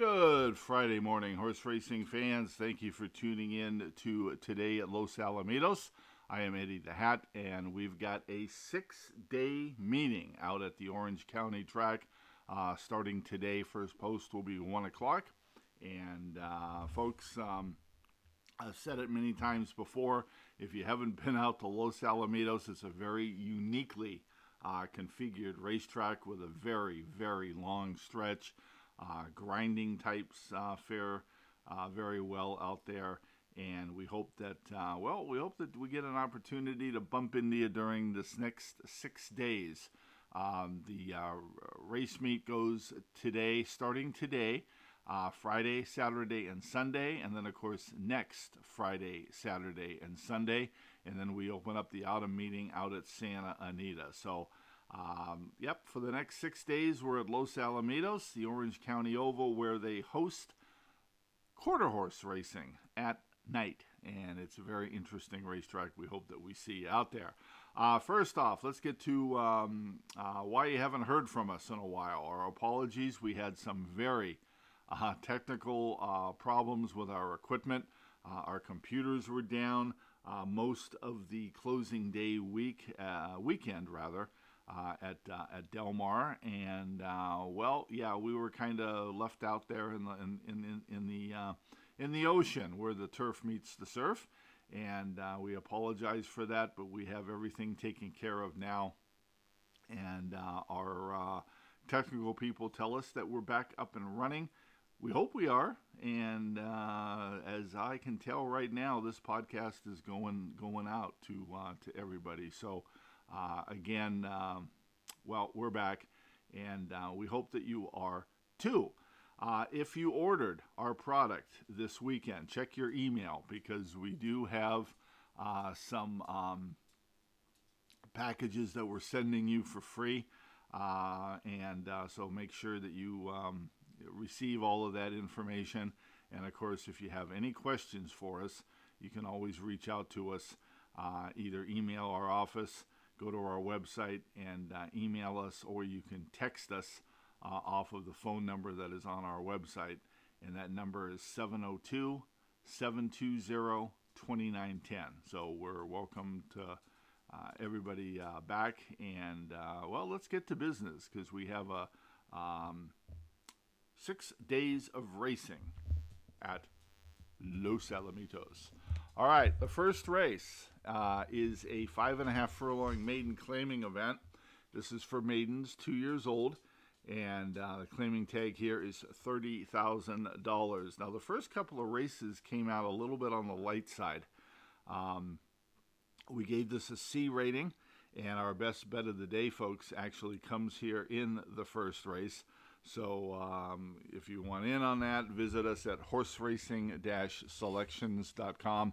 Good Friday morning, horse racing fans. Thank you for tuning in to today at Los Alamitos. I am Eddie the Hat, and we've got a six day meeting out at the Orange County track uh, starting today. First post will be 1 o'clock. And uh, folks, um, I've said it many times before. If you haven't been out to Los Alamitos, it's a very uniquely uh, configured racetrack with a very, very long stretch. Uh, grinding types uh, fare uh, very well out there. And we hope that, well, we hope that we get an opportunity to bump into you during this next six days. Um, the uh, race meet goes today, starting today, uh, Friday, Saturday, and Sunday, and then of course next Friday, Saturday, and Sunday, and then we open up the autumn meeting out at Santa Anita. So, um, yep, for the next six days, we're at Los Alamitos, the Orange County Oval, where they host quarter horse racing at night, and it's a very interesting racetrack. We hope that we see you out there. Uh, first off, let's get to um, uh, why you haven't heard from us in a while. Our apologies. We had some very uh, technical uh, problems with our equipment. Uh, our computers were down uh, most of the closing day week weekend rather. At at Del Mar, and well, yeah, we were kind of left out there in the in in, in the in the ocean where the turf meets the surf, and uh, we apologize for that, but we have everything taken care of now. And uh, our uh, technical people tell us that we're back up and running. We hope we are, and uh, as I can tell right now, this podcast is going going out to uh, to everybody. So uh, again, um, well, we're back, and we hope that you are too. Uh, if you ordered our product this weekend, check your email because we do have uh, some um, packages that we're sending you for free. Uh, and uh, so make sure that you um, receive all of that information. And of course, if you have any questions for us, you can always reach out to us, uh, either email our office, go to our website, and uh, email us, or you can text us uh, off of the phone number that is on our website. And that number is 702 720 2910. So we're welcome to uh, everybody uh, back. And uh, well, let's get to business because we have a um, six days of racing at Los Alamitos. All right, the first race uh, is a five and a half furlong maiden claiming event. This is for maidens two years old and uh, the claiming tag here is $30,000. Now, the first couple of races came out a little bit on the light side. Um, we gave this a C rating, and our best bet of the day, folks, actually comes here in the first race. So, um, if you want in on that, visit us at horseracing-selections.com,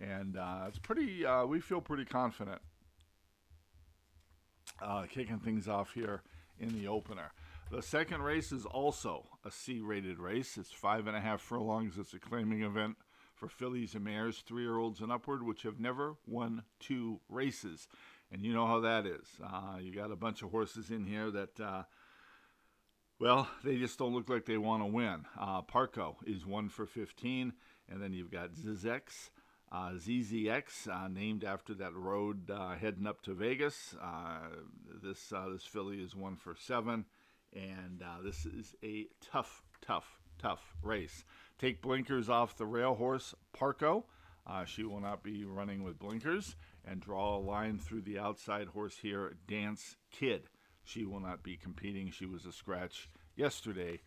and uh, it's pretty. Uh, we feel pretty confident uh, kicking things off here in the opener. The second race is also a C rated race. It's five and a half furlongs. It's a claiming event for fillies and mares, three year olds and upward, which have never won two races. And you know how that is. Uh, you got a bunch of horses in here that, uh, well, they just don't look like they want to win. Uh, Parco is one for 15. And then you've got Zzyzx. Uh, ZZX, uh, named after that road uh, heading up to Vegas. Uh, this uh, this filly is one for seven and uh, this is a tough, tough, tough race. Take blinkers off the rail horse Parco. She will not be running with blinkers and draw a line through the outside horse here, Dance Kid. She will not be competing. She was a scratch yesterday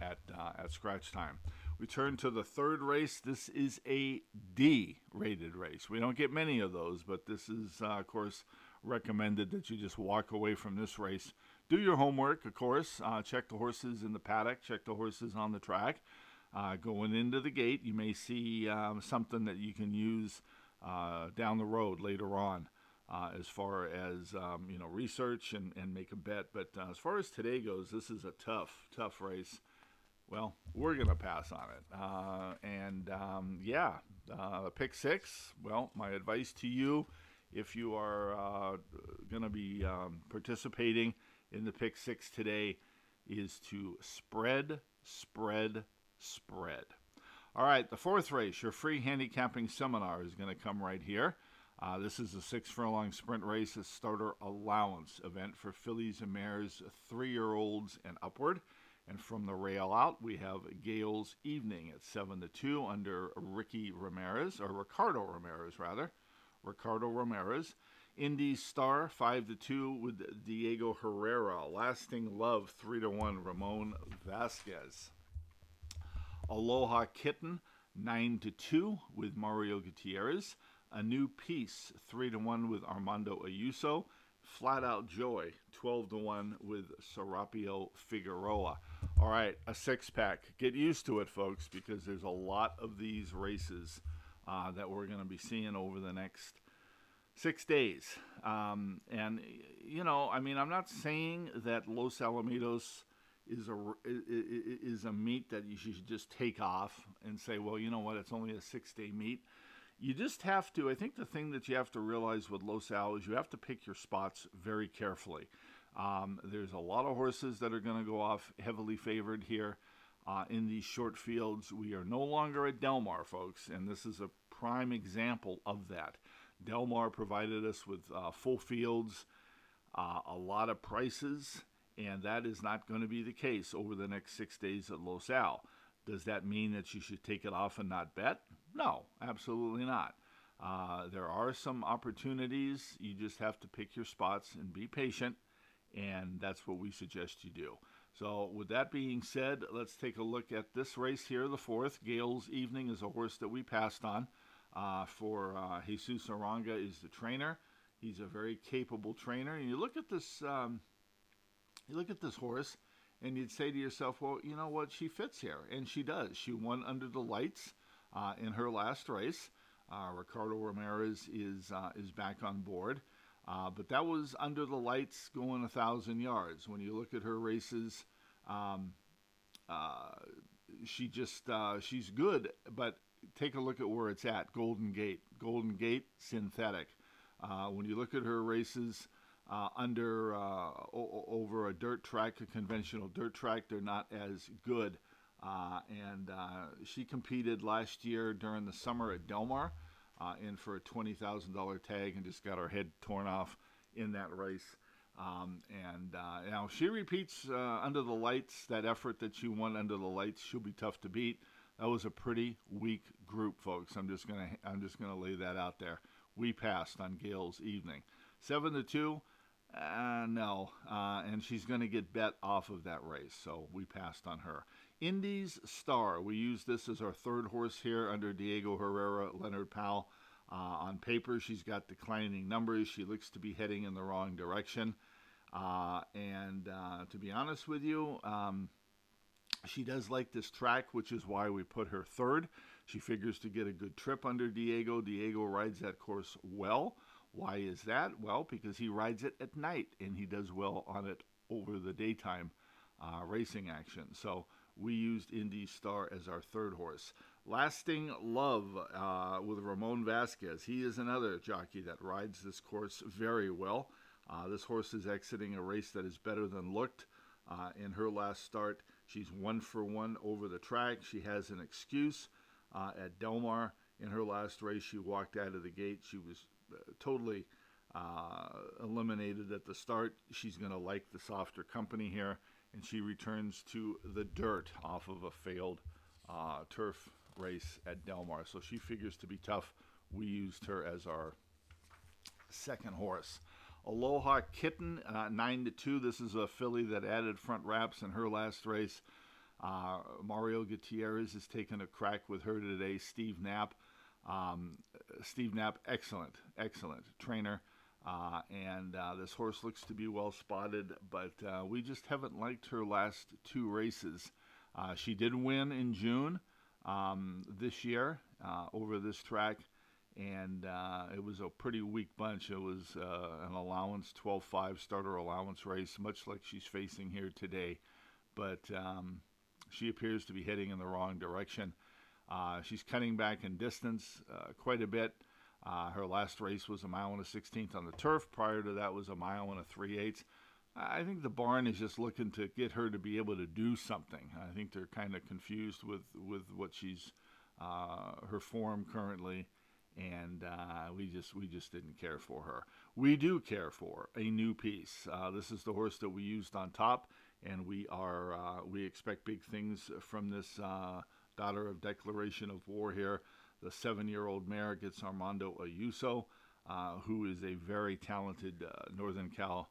at at scratch time. We turn to the third race. This is a D-rated race. We don't get many of those, but this is, uh, of course, recommended that you just walk away from this race do your homework, of course. Uh, check the horses in the paddock, check the horses on the track. Uh, going into the gate, you may see um, something that you can use uh, down the road later on. Uh, as far as um, you know, research and, and make a bet. But uh, as far as today goes, this is a tough, tough race. Well, we're going to pass on it. Uh, and um, yeah, pick six. Well, my advice to you if you are going to be um, participating in the pick six today is to spread, spread, spread. All right, the fourth race, your free handicapping seminar, is going to come right here. Uh, this is a six furlong sprint race, a starter allowance event for fillies and mares, three year olds and upward. And from the rail out, we have Gales Evening at 7 to 2 under Ricky Ramirez, or Ricardo Ramirez, rather. Ricardo Ramirez. Indy Star 5 to 2 with Diego Herrera. Lasting Love 3 to 1 Ramon Vasquez. Aloha Kitten 9 to 2 with Mario Gutierrez. A New Piece 3 to 1 with Armando Ayuso. Flat Out Joy 12 to 1 with Serapio Figueroa. All right, a six pack. Get used to it, folks, because there's a lot of these races uh, that we're going to be seeing over the next six days. Um, and, you know, I mean, I'm not saying that Los Alamitos is a, is a meet that you should just take off and say, well, you know what, it's only a six day meet. You just have to, I think the thing that you have to realize with Los Al is you have to pick your spots very carefully. Um, there's a lot of horses that are going to go off heavily favored here uh, in these short fields. We are no longer at Del Mar, folks, and this is a prime example of that. Del Mar provided us with uh, full fields, uh, a lot of prices, and that is not going to be the case over the next six days at Los Al. Does that mean that you should take it off and not bet? No, absolutely not. Uh, there are some opportunities. You just have to pick your spots and be patient, and that's what we suggest you do. So, with that being said, let's take a look at this race here, the fourth. Gales Evening is a horse that we passed on. Uh, for uh, Jesus Aranga is the trainer. He's a very capable trainer. And you look at this, um, you look at this horse, and you'd say to yourself, well, you know what? She fits here, and she does. She won under the lights uh, in her last race. Uh, Ricardo Ramirez is uh, is back on board, uh, but that was under the lights, going a thousand yards. When you look at her races, um, uh, she just uh, she's good, but take a look at where it's at. Golden Gate, Golden Gate, synthetic. when you look at her races. Uh, under uh, o- over a dirt track, a conventional dirt track, they're not as good. Uh, and uh, she competed last year during the summer at Del Mar uh, in for a $20,000 tag and just got her head torn off in that race. Um, and uh, now she repeats uh, under the lights that effort that she won under the lights. She'll be tough to beat. That was a pretty weak group, folks. I'm just gonna I'm just gonna lay that out there. We passed on Gales evening, seven to two. Uh, no, uh, and she's going to get bet off of that race, so we passed on her. Indy's Star. We use this as our third horse here under Diego Herrera, Leonard Powell. Uh, on paper, she's got declining numbers. She looks to be heading in the wrong direction. Uh, and uh, to be honest with you, um, she does like this track, which is why we put her third. She figures to get a good trip under Diego. Diego rides that course well. Why is that? Well, because he rides it at night and he does well on it over the daytime uh, racing action. So we used Indy Star as our third horse. Lasting Love uh, with Ramon Vasquez. He is another jockey that rides this course very well. Uh, this horse is exiting a race that is better than looked. Uh, in her last start, she's one for one over the track. She has an excuse uh, at Del Mar. In her last race, she walked out of the gate. She was uh, totally uh, eliminated at the start. She's going to like the softer company here and she returns to the dirt off of a failed uh, turf race at Del Mar. So she figures to be tough. We used her as our second horse. Aloha Kitten, uh, 9 to 2. This is a filly that added front wraps in her last race. Uh, Mario Gutierrez has taken a crack with her today. Steve Knapp. Um, Steve Knapp, excellent, excellent trainer. Uh, and uh, this horse looks to be well spotted, but uh, we just haven't liked her last two races. Uh, she did win in June um, this year uh, over this track, and uh, it was a pretty weak bunch. It was an allowance 12 5 starter allowance race, much like she's facing here today. But um, she appears to be heading in the wrong direction. she's cutting back in distance quite a bit. Uh, her last race was a mile and a 16th on the turf. Prior to that was a mile and a three eighths. I think the barn is just looking to get her to be able to do something. I think they're kind of confused with with what she's uh, her form currently, and uh, we just we just didn't care for her. We do care for a new piece. Uh, this is the horse that we used on top, and we are uh, we expect big things from this uh, daughter of declaration of war here. The seven-year-old mare gets Armando Ayuso, uh, who is a very talented Northern Cal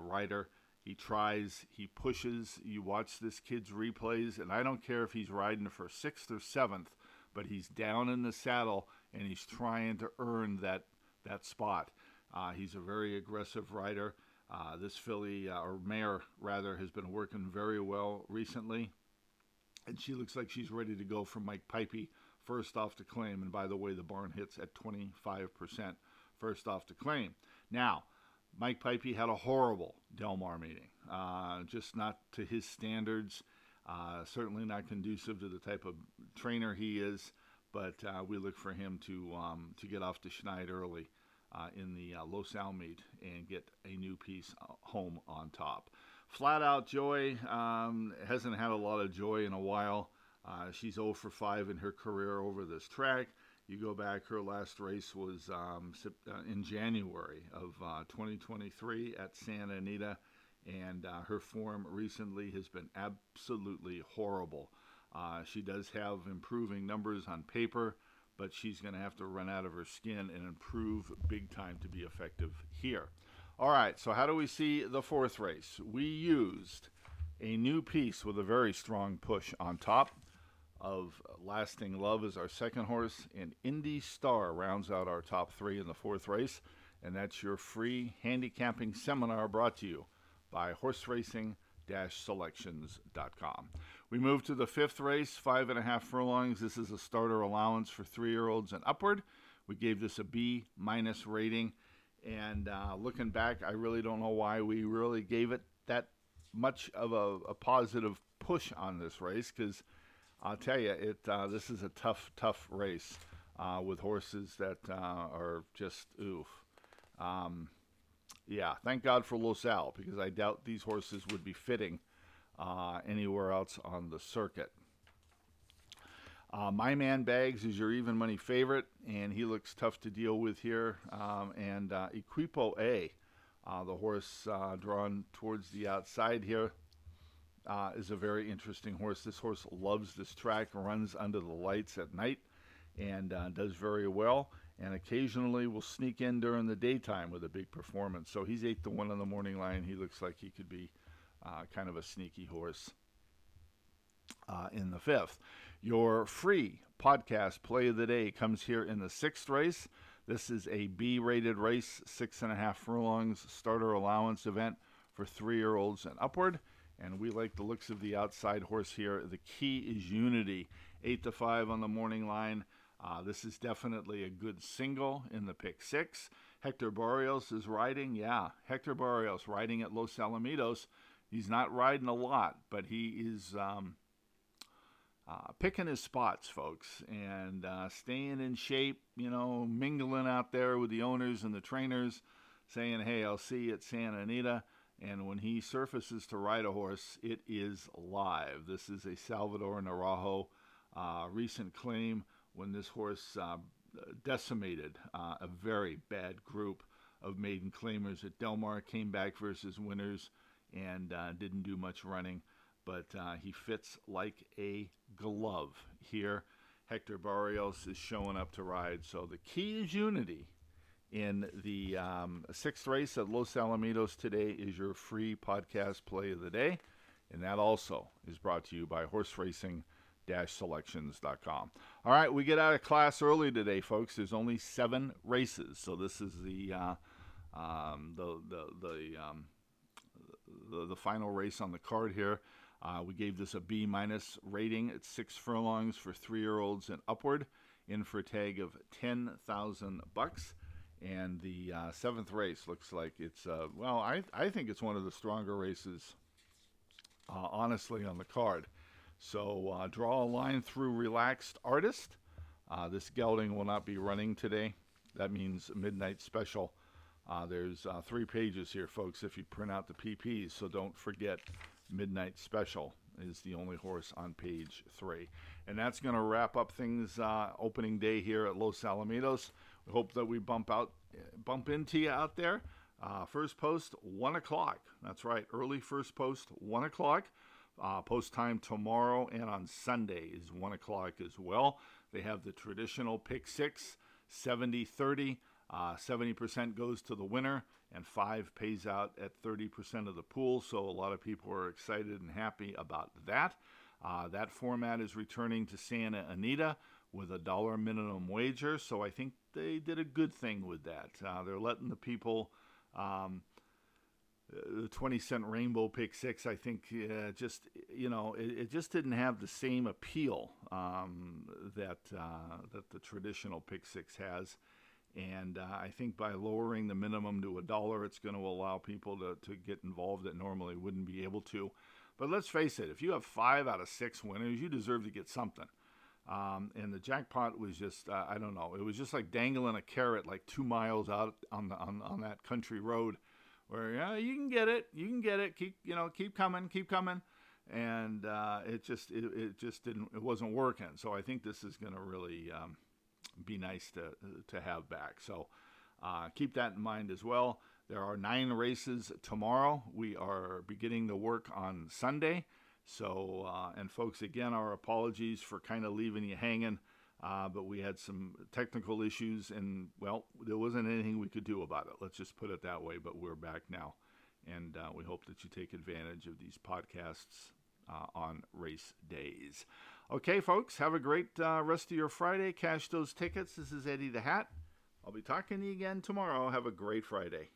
rider. He tries, he pushes. You watch this kid's replays, and I don't care if he's riding for sixth or seventh but he's down in the saddle and he's trying to earn that that spot. Uh, he's a very aggressive rider. Uh, this filly, uh, or mare rather, has been working very well recently, and she looks like she's ready to go for Mike Puype first off to claim. And by the way, the barn hits at 25% first off to claim. Now, Mike Puype had a horrible Del Mar meeting, uh, just not to his standards. Uh, certainly not conducive to the type of trainer he is, but uh, we look for him to um, to get off to Schneid early uh, in the uh, Los Al meet and get a new piece uh, home on top. Flat out joy um, hasn't had a lot of joy in a while. Uh, she's 0 for 5 in her career over this track. You go back, her last race was um, in January of 2023 at Santa Anita and uh, her form recently has been absolutely horrible. Uh, she does have improving numbers on paper, but she's going to have to run out of her skin and improve big time to be effective here. All right, so how do we see the fourth race? We used a new piece with a very strong push on top of Lasting Love is our second horse, and Indy Star rounds out our top three in the fourth race, and that's your free handicapping seminar brought to you by Horse horseracing-selections.com. We move to the fifth race, five and a half furlongs. This is a starter allowance for three-year-olds and upward. We gave this a B minus rating, and uh, looking back, I really don't know why we really gave it that much of a, a positive push on this race because I'll tell you, it uh, this is a tough, tough race uh, with horses that uh, are just oof. Um, yeah, thank God for Los Al because I doubt these horses would be fitting uh, anywhere else on the circuit. Uh, My Man Bags is your even money favorite, and he looks tough to deal with here. Um, and uh, Equipo A, the horse drawn towards the outside here, uh, is a very interesting horse. This horse loves this track, runs under the lights at night, and uh, does very well and occasionally will sneak in during the daytime with a big performance. So he's eight to one on the morning line. He looks like he could be uh, kind of a sneaky horse uh, in the fifth. Your free podcast play of the day comes here in the sixth race. This is a B rated race, six and a half furlongs starter allowance event for three year olds and upward. And we like the looks of the outside horse here. The key is unity. Eight to five on the morning line. Uh, this is definitely a good single in the pick six. Hector Berrios is riding. Yeah, Hector Berrios riding at Los Alamitos. He's not riding a lot, but he is um, uh, picking his spots, folks, and uh, staying in shape, you know, mingling out there with the owners and the trainers, saying, hey, I'll see you at Santa Anita. And when he surfaces to ride a horse, it is live. This is a Salvador Naranjo uh, recent claim when this horse uh, decimated uh, a very bad group of maiden claimers at Del Mar, came back versus winners, and uh, didn't do much running. But uh, he fits like a glove here. Hector Berrios is showing up to ride. So the key is unity. In the um, sixth race at Los Alamitos today is your free podcast play of the day. And that also is brought to you by Horse Racing selections.com. All right, we get out of class early today, folks. There's only seven races, so this is the uh, um, the the the, um, the, the final race on the card here. Uh, we gave this a B minus rating at six furlongs for three year olds and upward, in for a tag of ten thousand bucks. And the uh, seventh race looks like it's uh, well, I I think it's one of the stronger races, uh, honestly, on the card. So uh, draw a line through Relaxed Artist. Uh, this gelding will not be running today. That means midnight special Uh, there's three pages here, folks, if you print out the PPs, so don't forget Midnight Special is the only horse on page three. And that's going to wrap up things opening day here at Los Alamitos. Hope that we bump out, bump into you out there. Uh, first post, 1 o'clock. That's right, early first post, 1 o'clock. Uh, post time tomorrow and on Sunday is 1 o'clock as well. They have the traditional pick six, 70 30. Uh, 70% goes to the winner, and 5 pays out at 30% of the pool. So a lot of people are excited and happy about that. Uh, that format is returning to Santa Anita with a dollar minimum wager. So I think they did a good thing with that. Uh, they're letting the people. Um, the 20 cent rainbow pick six, I think, uh, just you know, it, it, just didn't have the same appeal um, that uh, that the traditional pick six has. And uh, I think by lowering the minimum to a dollar, it's going to allow people to, to get involved that normally wouldn't be able to. But let's face it, if you have five out of six winners, you deserve to get something. Um, and the jackpot was just, uh, I don't know, it was just like dangling a carrot like two miles out on, the, on, on that country road where yeah, you can get it, you can get it, keep, you know, keep coming, keep coming. And uh, it just, it, it just didn't, it wasn't working. So I think this is going to really, um, be nice to to have back. So uh, keep that in mind as well. There are nine races tomorrow. We are beginning the work on Sunday. So, uh, and folks, again, our apologies for kind of leaving you hanging, uh, but we had some technical issues, and well, there wasn't anything we could do about it. Let's just put it that way. But we're back now, and uh, we hope that you take advantage of these podcasts uh, on race days. Okay, folks, have a great uh, rest of your Friday. Cash those tickets. This is Eddie the Hat. I'll be talking to you again tomorrow. Have a great Friday.